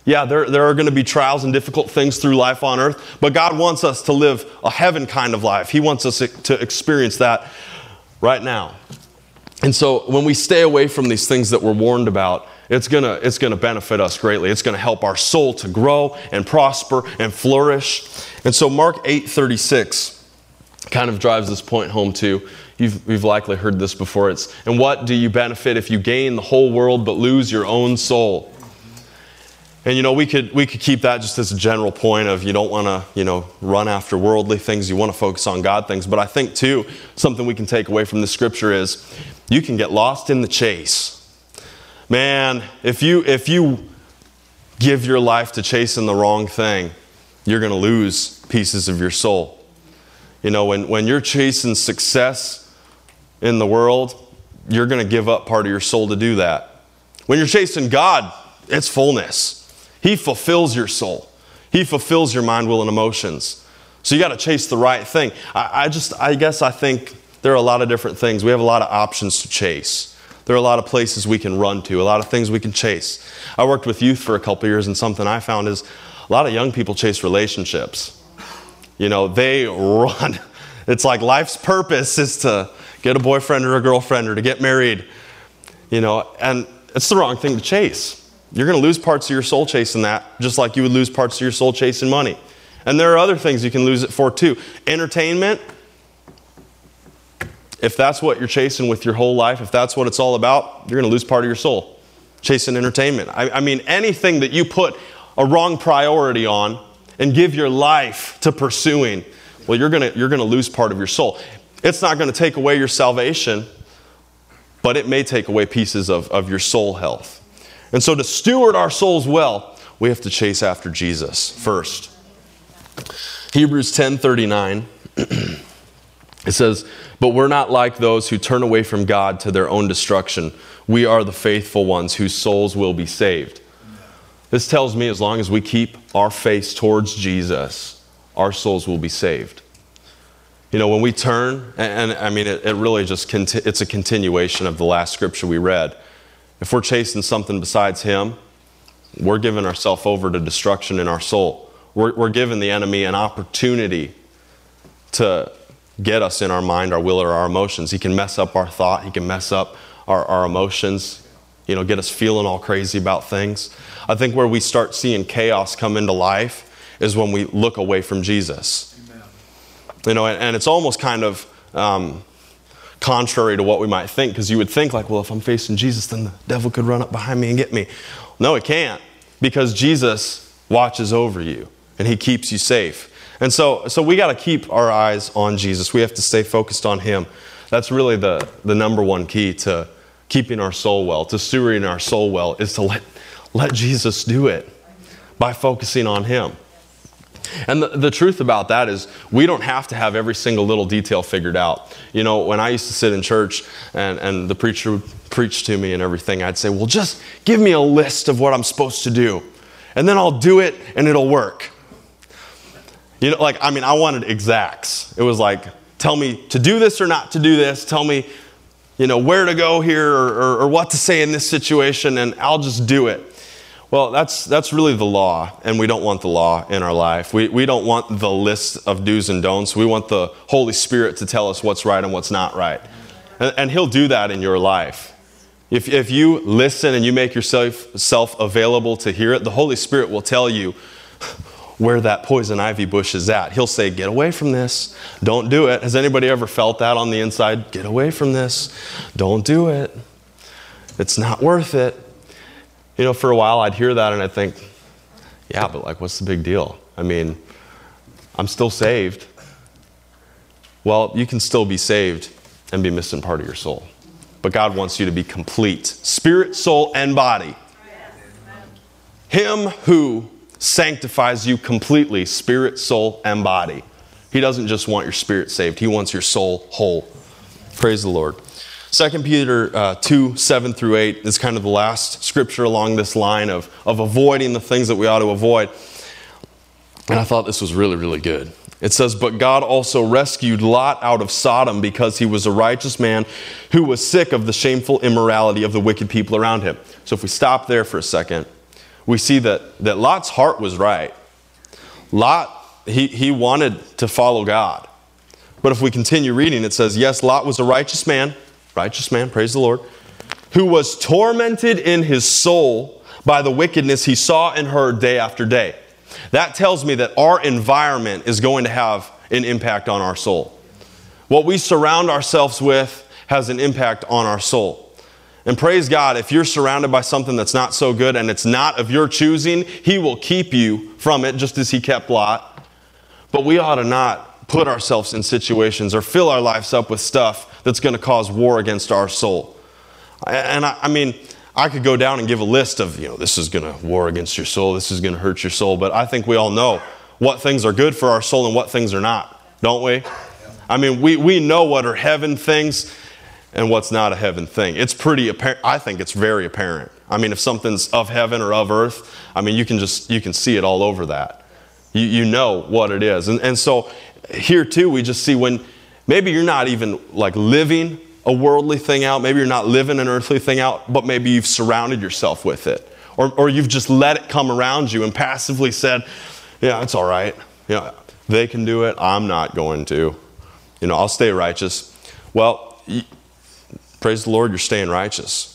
Yeah, there, there are going to be trials and difficult things through life on earth, but God wants us to live a heaven kind of life. He wants us to experience that right now. And so when we stay away from these things that we're warned about, it's going to it's going to benefit us greatly. It's going to help our soul to grow and prosper and flourish. And so Mark 8:36 kind of drives this point home too. You've, you've likely heard this before. It's, and what do you benefit if you gain the whole world but lose your own soul? And you know, we could we could keep that just as a general point of you don't want to, you know, run after worldly things, you want to focus on God things. But I think too, something we can take away from the scripture is you can get lost in the chase. Man, if you if you give your life to chasing the wrong thing, you're going to lose pieces of your soul. You know, when, when you're chasing success in the world, you're going to give up part of your soul to do that. When you're chasing God, it's fullness. He fulfills your soul. He fulfills your mind, will, and emotions. So you got to chase the right thing. I, I, just, I guess I think there are a lot of different things. We have a lot of options to chase. There are a lot of places we can run to, a lot of things we can chase. I worked with youth for a couple years, and something I found is a lot of young people chase relationships. You know, they run, It's like life's purpose is to get a boyfriend or a girlfriend or to get married, you know, and it's the wrong thing to chase. You're going to lose parts of your soul chasing that, just like you would lose parts of your soul chasing money. And there are other things you can lose it for too. Entertainment, if that's what you're chasing with your whole life, if that's what it's all about, you're going to lose part of your soul chasing entertainment. I, I mean, anything that you put a wrong priority on and give your life to pursuing, well, you're going to, you're going to lose part of your soul. It's not going to take away your salvation, but it may take away pieces of, of your soul health. And so, to steward our souls well, we have to chase after Jesus first. Hebrews 10 39. It says, But we're not like those who turn away from God to their own destruction. We are the faithful ones whose souls will be saved. This tells me as long as we keep our face towards Jesus, our souls will be saved. You know, when we turn, and, and I mean, it, it really just, conti- it's a continuation of the last scripture we read. If we're chasing something besides Him, we're giving ourselves over to destruction in our soul. We're, we're giving the enemy an opportunity to get us in our mind, our will, or our emotions. He can mess up our thought, he can mess up our, our emotions, you know, get us feeling all crazy about things. I think where we start seeing chaos come into life is when we look away from Jesus. Amen. You know, and, and, it's almost kind of um, contrary to what we might think, because you would think, like, well, if I'm facing Jesus, then the devil could run up behind me and get me. No, it can't, because Jesus watches over you and he keeps you safe. And so, so we got to keep our eyes on Jesus. We have to stay focused on him. That's really the, the number one key to keeping our soul well, to stewarding our soul well, is to let, let Jesus do it by focusing on him. And the, the truth about that is, we don't have to have every single little detail figured out. You know, when I used to sit in church and, and the preacher would preach to me and everything, I'd say, Well, just give me a list of what I'm supposed to do, and then I'll do it and it'll work. You know, like, I mean, I wanted exacts. It was like, Tell me to do this or not to do this. Tell me, you know, where to go here or, or, or what to say in this situation, and I'll just do it. Well, that's, that's really the law, and we don't want the law in our life. We, we don't want the list of do's and don'ts. We want the Holy Spirit to tell us what's right and what's not right. And, and He'll do that in your life. If, if you listen and you make yourself self available to hear it, the Holy Spirit will tell you where that poison ivy bush is at. He'll say, Get away from this. Don't do it. Has anybody ever felt that on the inside? Get away from this. Don't do it. It's not worth it you know, for a while I'd hear that and I'd think, yeah, but like, what's the big deal? I mean, I'm still saved. Well, you can still be saved and be missing part of your soul. But God wants you to be complete spirit, soul, and body. Him who sanctifies you completely, spirit, soul, and body. He doesn't just want your spirit saved, He wants your soul whole. Praise the Lord. 2 Peter uh, 2 7 through 8 is kind of the last scripture along this line of, of avoiding the things that we ought to avoid. And I thought this was really, really good. It says, But God also rescued Lot out of Sodom because he was a righteous man who was sick of the shameful immorality of the wicked people around him. So if we stop there for a second, we see that, that Lot's heart was right. Lot, he, he wanted to follow God. But if we continue reading, it says, Yes, Lot was a righteous man righteous man, praise the Lord, who was tormented in his soul by the wickedness he saw and heard day after day. That tells me that our environment is going to have an impact on our soul. What we surround ourselves with has an impact on our soul. And praise God, if you're surrounded by something that's not so good and it's not of your choosing, He will keep you from it just as He kept Lot. But we ought to not put ourselves in situations or fill our lives up with stuff that's going to cause war against our soul. And I, I, mean, I could go down and give a list of, you know, this is going to war against your soul, this is going to hurt your soul, but I think we all know what things are good for our soul and what things are not, don't we? I mean, we, we know what are heaven things and what's not a heaven thing. It's pretty apparent. I think it's very apparent. I mean, if something's of heaven or of earth, I mean, you can just, you can see it all over that. You, you know what it is. And, and so here too, we just see when, Maybe you're not even like living a worldly thing out. Maybe you're not living an earthly thing out, but maybe you've surrounded yourself with it. Or, or you've just let it come around you and passively said, yeah, it's all right. Know, they can do it. I'm not going to. You know, I'll stay righteous. Well, praise the Lord, you're staying righteous.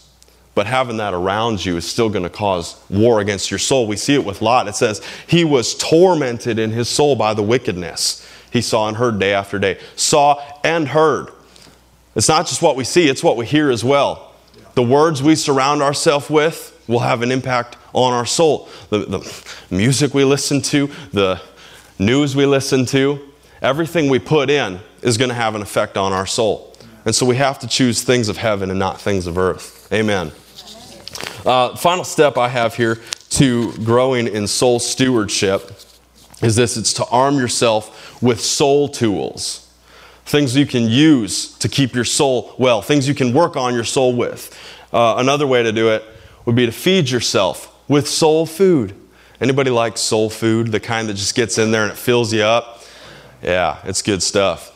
But having that around you is still going to cause war against your soul. We see it with Lot. It says, He was tormented in his soul by the wickedness he saw and heard day after day. Saw and heard. It's not just what we see, it's what we hear as well. The words we surround ourselves with will have an impact on our soul. The, the music we listen to, the news we listen to, everything we put in is going to have an effect on our soul. And so we have to choose things of heaven and not things of earth. Amen. Uh, final step I have here to growing in soul stewardship is this it's to arm yourself with soul tools. Things you can use to keep your soul well, things you can work on your soul with. Uh, another way to do it would be to feed yourself with soul food. Anybody like soul food, the kind that just gets in there and it fills you up? Yeah, it's good stuff.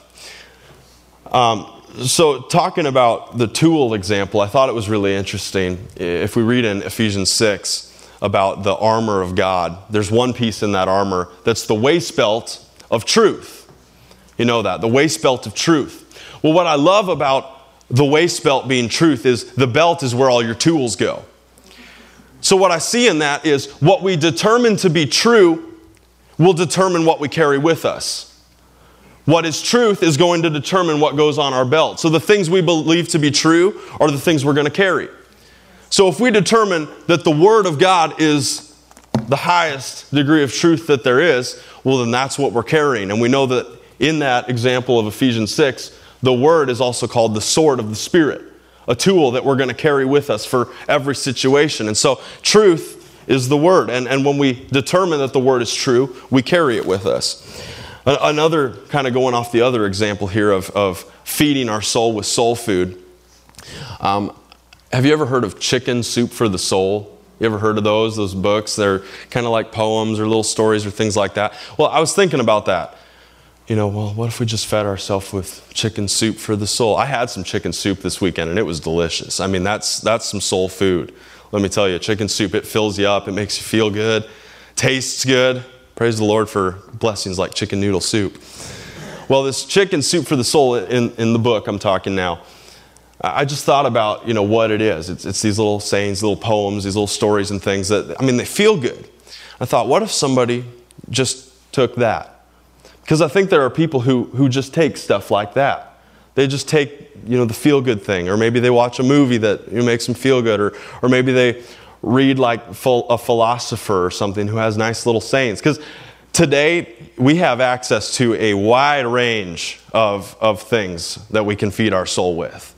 Um, so, talking about the tool example, I thought it was really interesting. If we read in Ephesians 6 about the armor of God, there's one piece in that armor that's the waist belt of truth. You know that, the waist belt of truth. Well, what I love about the waist belt being truth is the belt is where all your tools go. So, what I see in that is what we determine to be true will determine what we carry with us. What is truth is going to determine what goes on our belt. So the things we believe to be true are the things we're going to carry. So if we determine that the Word of God is the highest degree of truth that there is, well, then that's what we're carrying. And we know that in that example of Ephesians 6, the Word is also called the sword of the Spirit, a tool that we're going to carry with us for every situation. And so truth is the Word. And, and when we determine that the Word is true, we carry it with us. Another kind of going off the other example here of, of feeding our soul with soul food. Um, have you ever heard of Chicken Soup for the Soul? You ever heard of those? Those books? They're kind of like poems or little stories or things like that. Well, I was thinking about that. You know, well, what if we just fed ourselves with chicken soup for the soul? I had some chicken soup this weekend and it was delicious. I mean, that's, that's some soul food. Let me tell you, chicken soup, it fills you up, it makes you feel good, tastes good. Praise the Lord for blessings like chicken noodle soup. Well, this chicken soup for the soul in, in the book I'm talking now, I just thought about, you know, what it is. It's, it's these little sayings, little poems, these little stories and things that, I mean, they feel good. I thought, what if somebody just took that? Because I think there are people who, who just take stuff like that. They just take, you know, the feel good thing, or maybe they watch a movie that you know, makes them feel good, or, or maybe they read like a philosopher or something who has nice little sayings. Because today we have access to a wide range of, of things that we can feed our soul with.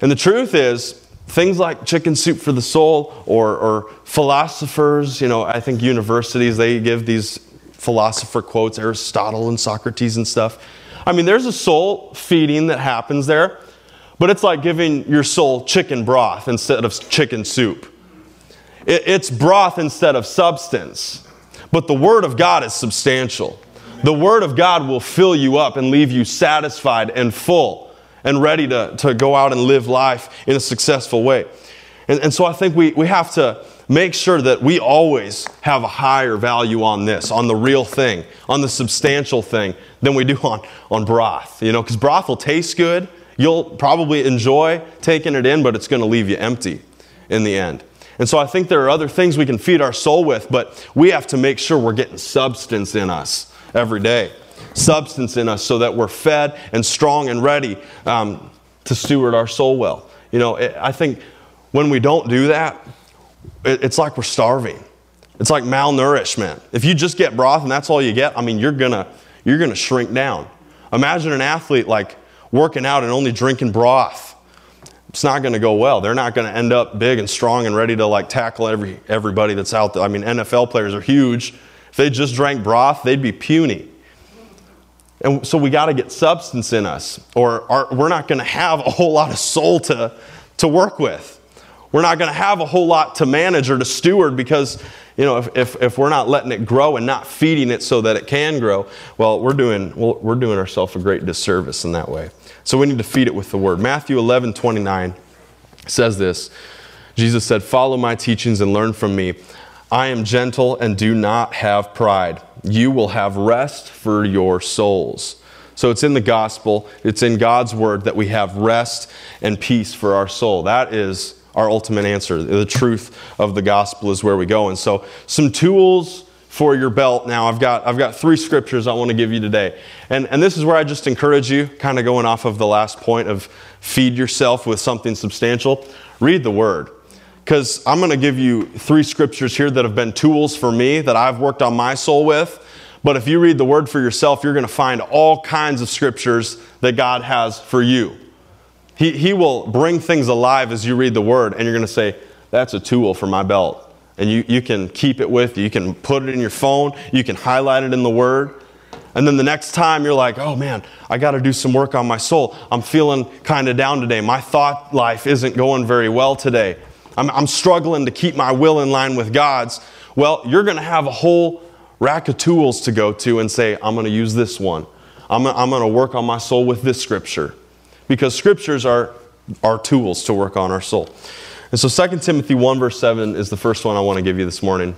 And the truth is, things like chicken soup for the soul or, or philosophers, you know, I think universities, they give these philosopher quotes, Aristotle and Socrates and stuff. I mean, there's a soul feeding that happens there. But it's like giving your soul chicken broth instead of chicken soup. It's broth instead of substance. But the Word of God is substantial. The Word of God will fill you up and leave you satisfied and full and ready to, to go out and live life in a successful way. And, and so I think we, we have to make sure that we always have a higher value on this, on the real thing, on the substantial thing, than we do on, on broth. You know, because broth will taste good, You'll probably enjoy taking it in, but it's going to leave you empty in the end. And so I think there are other things we can feed our soul with, but we have to make sure we're getting substance in us every day. Substance in us so that we're fed and strong and ready um, to steward our soul well. You know, it, I think when we don't do that, it, it's like we're starving. It's like malnourishment. If you just get broth and that's all you get, I mean, you're gonna you're gonna shrink down. Imagine an athlete like working out and only drinking broth. It's not to go well. They're not to end up big and strong and ready to like tackle every everybody that's out there. I mean, NFL players are huge. If they just drank broth, they'd be puny. And so we got to get substance in us, or our, we're not going to have a whole lot of soul to, to work with. We're not going to have a whole lot to manage or to steward because you know, if, if, if, we're not letting it grow and not feeding it so that it can grow, well, we're doing, we're doing ourselves a great disservice in that way. So we need to feed it with the word. Matthew 11 29 says this Jesus said, Follow my teachings and learn from me. I am gentle and do not have pride. You will have rest for your souls. So it's in the gospel, it's in God's word that we have rest and peace for our soul. That is our ultimate answer. The truth of the gospel is where we go. And so, some tools for your belt. Now, I've got, I've got three scriptures I want to give you today. And, and this is where I just encourage you, kind of going off of the last point of feed yourself with something substantial. Read the word. Because I'm going to give you three scriptures here that have been tools for me that I've worked on my soul with. But if you read the word for yourself, you're going to find all kinds of scriptures that God has for you. He, he will bring things alive as you read the word, and you're going to say, That's a tool for my belt and you, you can keep it with you. You can put it in your phone, you can highlight it in the Word. And then the next time you're like, oh man, I got to do some work on my soul. I'm feeling kind of down today. My thought life isn't going very well today. I'm, I'm struggling to keep my will in line with God's. Well, you're going to have a whole rack of tools to go to and say, I'm going to use this one. I'm, I'm going to work on my soul with this scripture. Because scriptures are, our tools to work on our soul. And so 2 Timothy 1, verse 7 is the first one I want to give you this morning.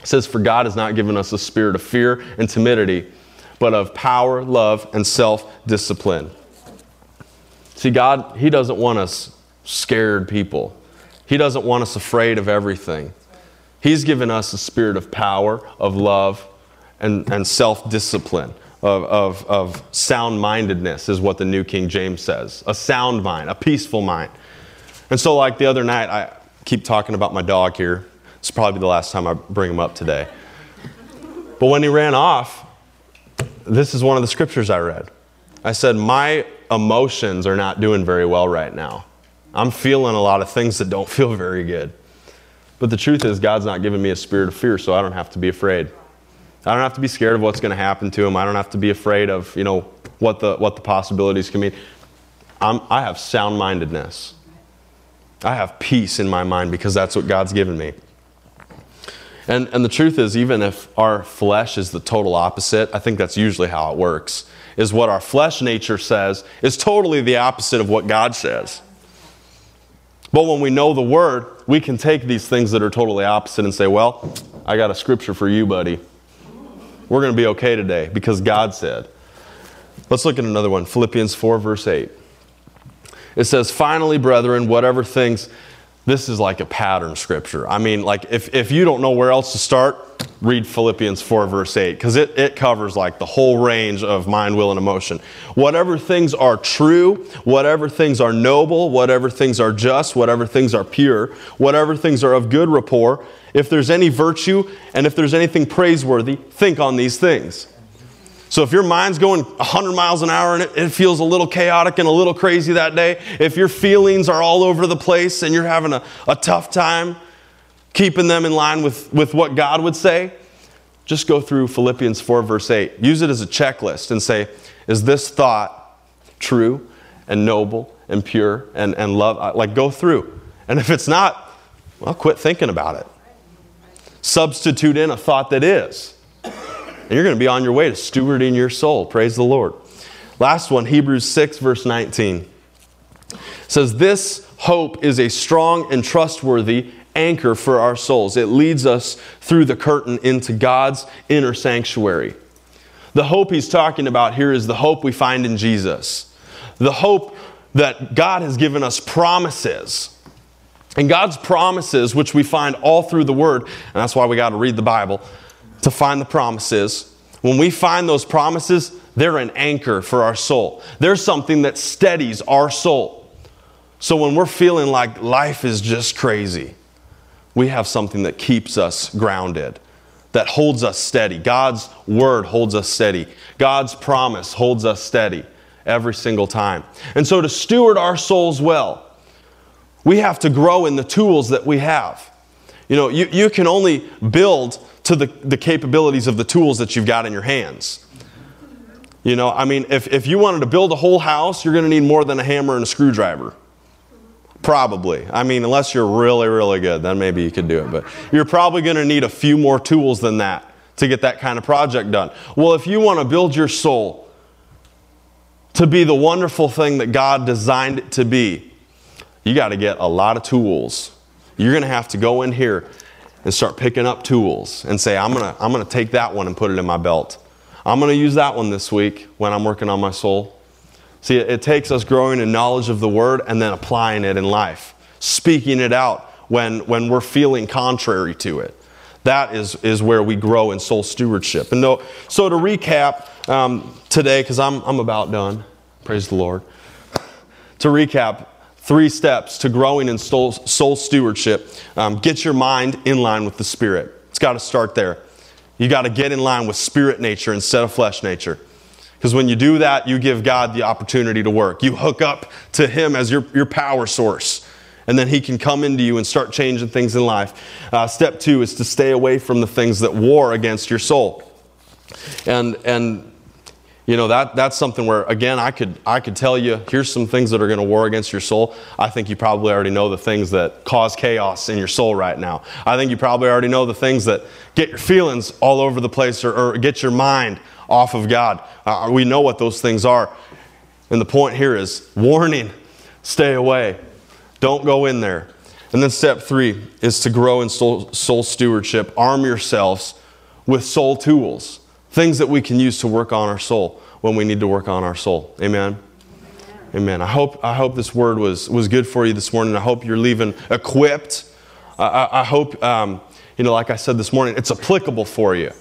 It says, For God has not given us a spirit of fear and timidity, but of power, love, and self discipline. See, God, He doesn't want us scared people, He doesn't want us afraid of everything. He's given us a spirit of power, of love, and, and self discipline. Of, of, of sound mindedness, is what the New King James says. A sound mind, a peaceful mind. And so, like the other night, I keep talking about my dog here. It's probably the last time I bring him up today. But when he ran off, this is one of the scriptures I read. I said, My emotions are not doing very well right now. I'm feeling a lot of things that don't feel very good. But the truth is, God's not giving me a spirit of fear, so I don't have to be afraid. I don't have to be scared of what's going to happen to him. I don't have to be afraid of, you know, what the, what the possibilities can mean. I'm, I have sound mindedness. I have peace in my mind because that's what God's given me. And, and the truth is, even if our flesh is the total opposite, I think that's usually how it works, is what our flesh nature says is totally the opposite of what God says. But when we know the Word, we can take these things that are totally opposite and say, well, I got a scripture for you, buddy. We're going to be okay today because God said. Let's look at another one Philippians 4, verse 8. It says, finally, brethren, whatever things, this is like a pattern scripture. I mean, like, if, if you don't know where else to start, read Philippians 4, verse 8, because it, it covers like the whole range of mind, will, and emotion. Whatever things are true, whatever things are noble, whatever things are just, whatever things are pure, whatever things are of good rapport, if there's any virtue and if there's anything praiseworthy, think on these things. So if your mind's going 100 miles an hour and it, it, feels a little chaotic and a little crazy that day, if your feelings are all over the place and you're having a, a tough time keeping them in line with, with what God would say, just go through Philippians 4, verse 8. Use it as a checklist and say, is this thought true and noble and pure and, and love? Like, go through. And if it's not, well, quit thinking about it. Substitute in a thought that is. And you're going to be on your way to stewarding your soul. Praise the Lord. Last one, Hebrews 6, verse 19 says, This hope is a strong and trustworthy anchor for our souls. It leads us through the curtain into God's inner sanctuary. The hope he's talking about here is the hope we find in Jesus. The hope that God has given us promises. And God's promises, which we find all through the Word, and that's why we got to read the Bible, to find the promises. When we find those promises, they're an anchor for our soul. They're something that steadies our soul. So when we're feeling like life is just crazy, we have something that keeps us grounded, that holds us steady. God's word holds us steady. God's promise holds us steady every single time. And so to steward our souls well, we have to grow in the tools that we have. You know, you, you can only build to the, the capabilities of the tools that you've got in your hands. You know, I mean, if, if you wanted to build a whole house, you're going to need more than a hammer and a screwdriver. Probably. I mean, unless you're really, really good, then maybe you could do it. But you're probably going to need a few more tools than that to get that kind of project done. Well, if you want to build your soul to be the wonderful thing that God designed it to be, you got to get a lot of tools. You're going to have to go in here and start picking up tools and say, I'm going to I'm going to take that one and put it in my belt. I'm going to use that one this week when I'm working on my soul. See, it, it takes us growing in knowledge of the word and then applying it in life, speaking it out when, when we're feeling contrary to it. That is, is where we grow in soul stewardship. And no, so to recap um, today, because I'm, I'm about done, praise the Lord. To recap, three steps to growing in soul, soul stewardship. Um, get your mind in line with the Spirit. It's got to start there. You got to get in line with spirit nature instead of flesh nature. Because when you do that, you give God the opportunity to work. You hook up to Him as your, your power source. And then He can come into you and start changing things in life. Uh, step two is to stay away from the things that war against your soul. And, and you know that that's something where again I could I could tell you here's some things that are going to war against your soul. I think you probably already know the things that cause chaos in your soul right now. I think you probably already know the things that get your feelings all over the place or, or get your mind off of God. Uh, we know what those things are. And the point here is warning, stay away. Don't go in there. And then step three is to grow in soul, soul stewardship. Arm yourselves with soul tools things that we can use to work on our soul when we need to work on our soul. Amen. Amen. I hope, I hope this word was, was good for you this morning. I hope you're leaving equipped. I, I hope, um, you know, like I said this morning, it's applicable for you.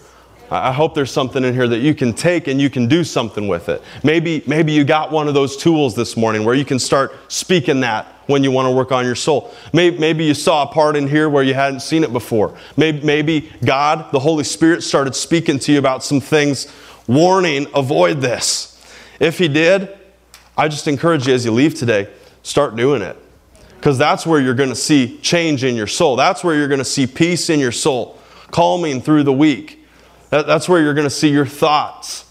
I hope there's something in here that you can take and you can do something with it. Maybe, maybe you got one of those tools this morning where you can start speaking that when you want to work on your soul. Maybe, maybe you saw a part in here where you hadn't seen it before. Maybe, maybe God, the Holy Spirit, started speaking to you about some things, warning, avoid this. If He did, I just encourage you as you leave today, start doing it. Because that's where you're going to see change in your soul. That's where you're going to see peace in your soul, calming through the week. That, that's where you're going to see your thoughts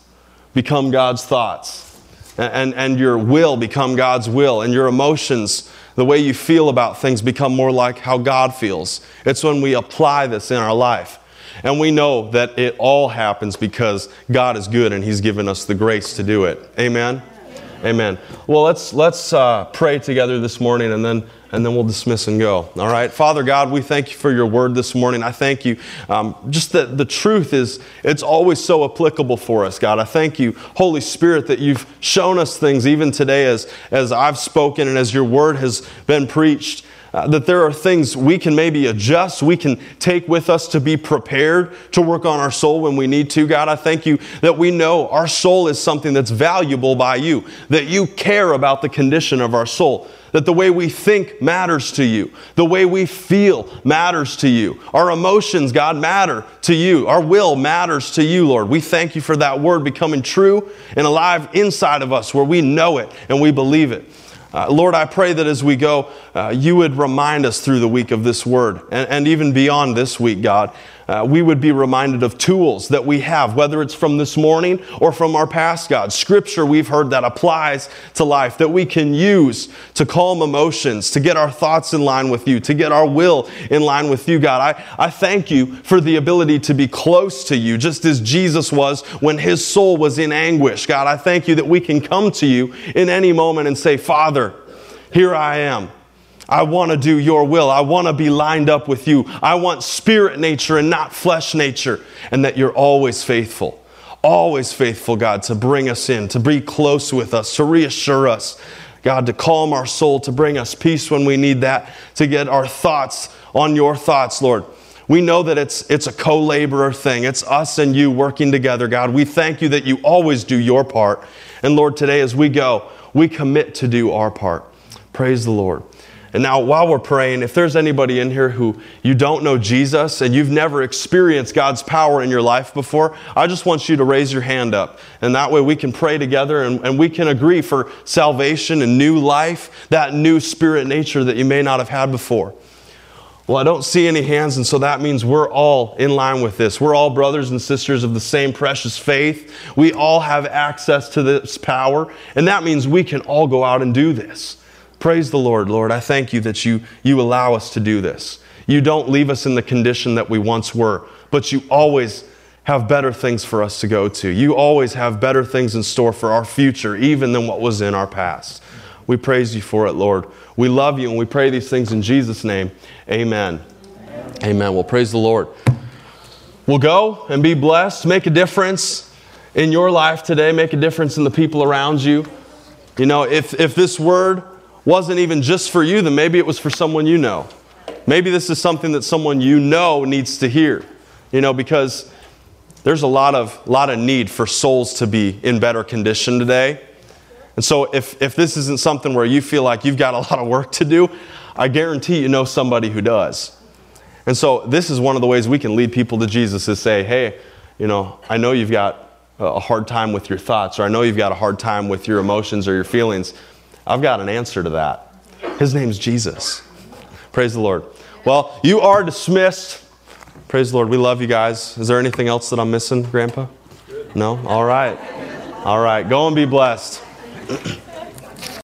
become God's thoughts. And, and, and your will become God's will, and your emotions the way you feel about things become more like how God feels. It's when we apply this in our life. And we know that it all happens because God is good and He's given us the grace to do it. Amen? Amen. Well, let's, let's uh, pray together this morning and then and then we'll dismiss and go. All right. Father God, we thank you for your word this morning. I thank you. Um, just that the truth is, it's always so applicable for us, God. I thank you, Holy Spirit, that you've shown us things even today as, as I've spoken and as your word has been preached. Uh, that there are things we can maybe adjust, we can take with us to be prepared to work on our soul when we need to. God, I thank you that we know our soul is something that's valuable by you, that you care about the condition of our soul that the way we think matters to you, the way we feel matters to you. Our emotions, God, matter to you. Our will matters to you, Lord. We thank you for that word becoming true and alive inside of us where we know it and we believe it. Uh, Lord, I pray that as we go, uh, you would remind us through the week of this word and, and even beyond this week, God, uh, we would be reminded of tools that we have, whether it's from this morning or from our past, God. Scripture we've heard that applies to life, that we can use to calm emotions, to get our thoughts in line with you, to get our will in line with you, God. I, I thank you for the ability to be close to you, just as Jesus was when his soul was in anguish. God, I thank you that we can come to you in any moment and say, Father, here I am. I want to do your will. I want to be lined up with you. I want spirit nature and not flesh nature. And that you're always faithful, always faithful, God, to bring us in, to be close with us, to reassure us, God, to calm our soul, to bring us peace when we need that, to get our thoughts on your thoughts, Lord. We know that it's, it's a co laborer thing. It's us and you working together, God. We thank you that you always do your part. And Lord, today as we go, we commit to do our part. Praise the Lord. And now, while we're praying, if there's anybody in here who you don't know Jesus and you've never experienced God's power in your life before, I just want you to raise your hand up. And that way we can pray together and, and we can agree for salvation and new life, that new spirit nature that you may not have had before. Well, I don't see any hands, and so that means we're all in line with this. We're all brothers and sisters of the same precious faith. We all have access to this power, and that means we can all go out and do this. Praise the Lord, Lord. I thank you that you, you allow us to do this. You don't leave us in the condition that we once were, but you always have better things for us to go to. You always have better things in store for our future, even than what was in our past. We praise you for it, Lord. We love you and we pray these things in Jesus' name. Amen. Amen. Amen. Well, praise the Lord. We'll go and be blessed, make a difference in your life today, make a difference in the people around you. You know, if, if this word wasn't even just for you, then maybe it was for someone you know. Maybe this is something that someone you know needs to hear. You know, because there's a lot of, lot of need for souls to be in better condition today. And so if, if this isn't something where you feel like you've got a lot of work to do, I guarantee you know somebody who does. And so this is one of the ways we can lead people to Jesus is say, hey, you know, I know you've got a hard time with your thoughts, or I know you've got a hard time with your emotions or your feelings. I've got an answer to that. His name's Jesus. Praise the Lord. Well, you are dismissed. Praise the Lord. We love you guys. Is there anything else that I'm missing, Grandpa? No? All right. All right. Go and be blessed.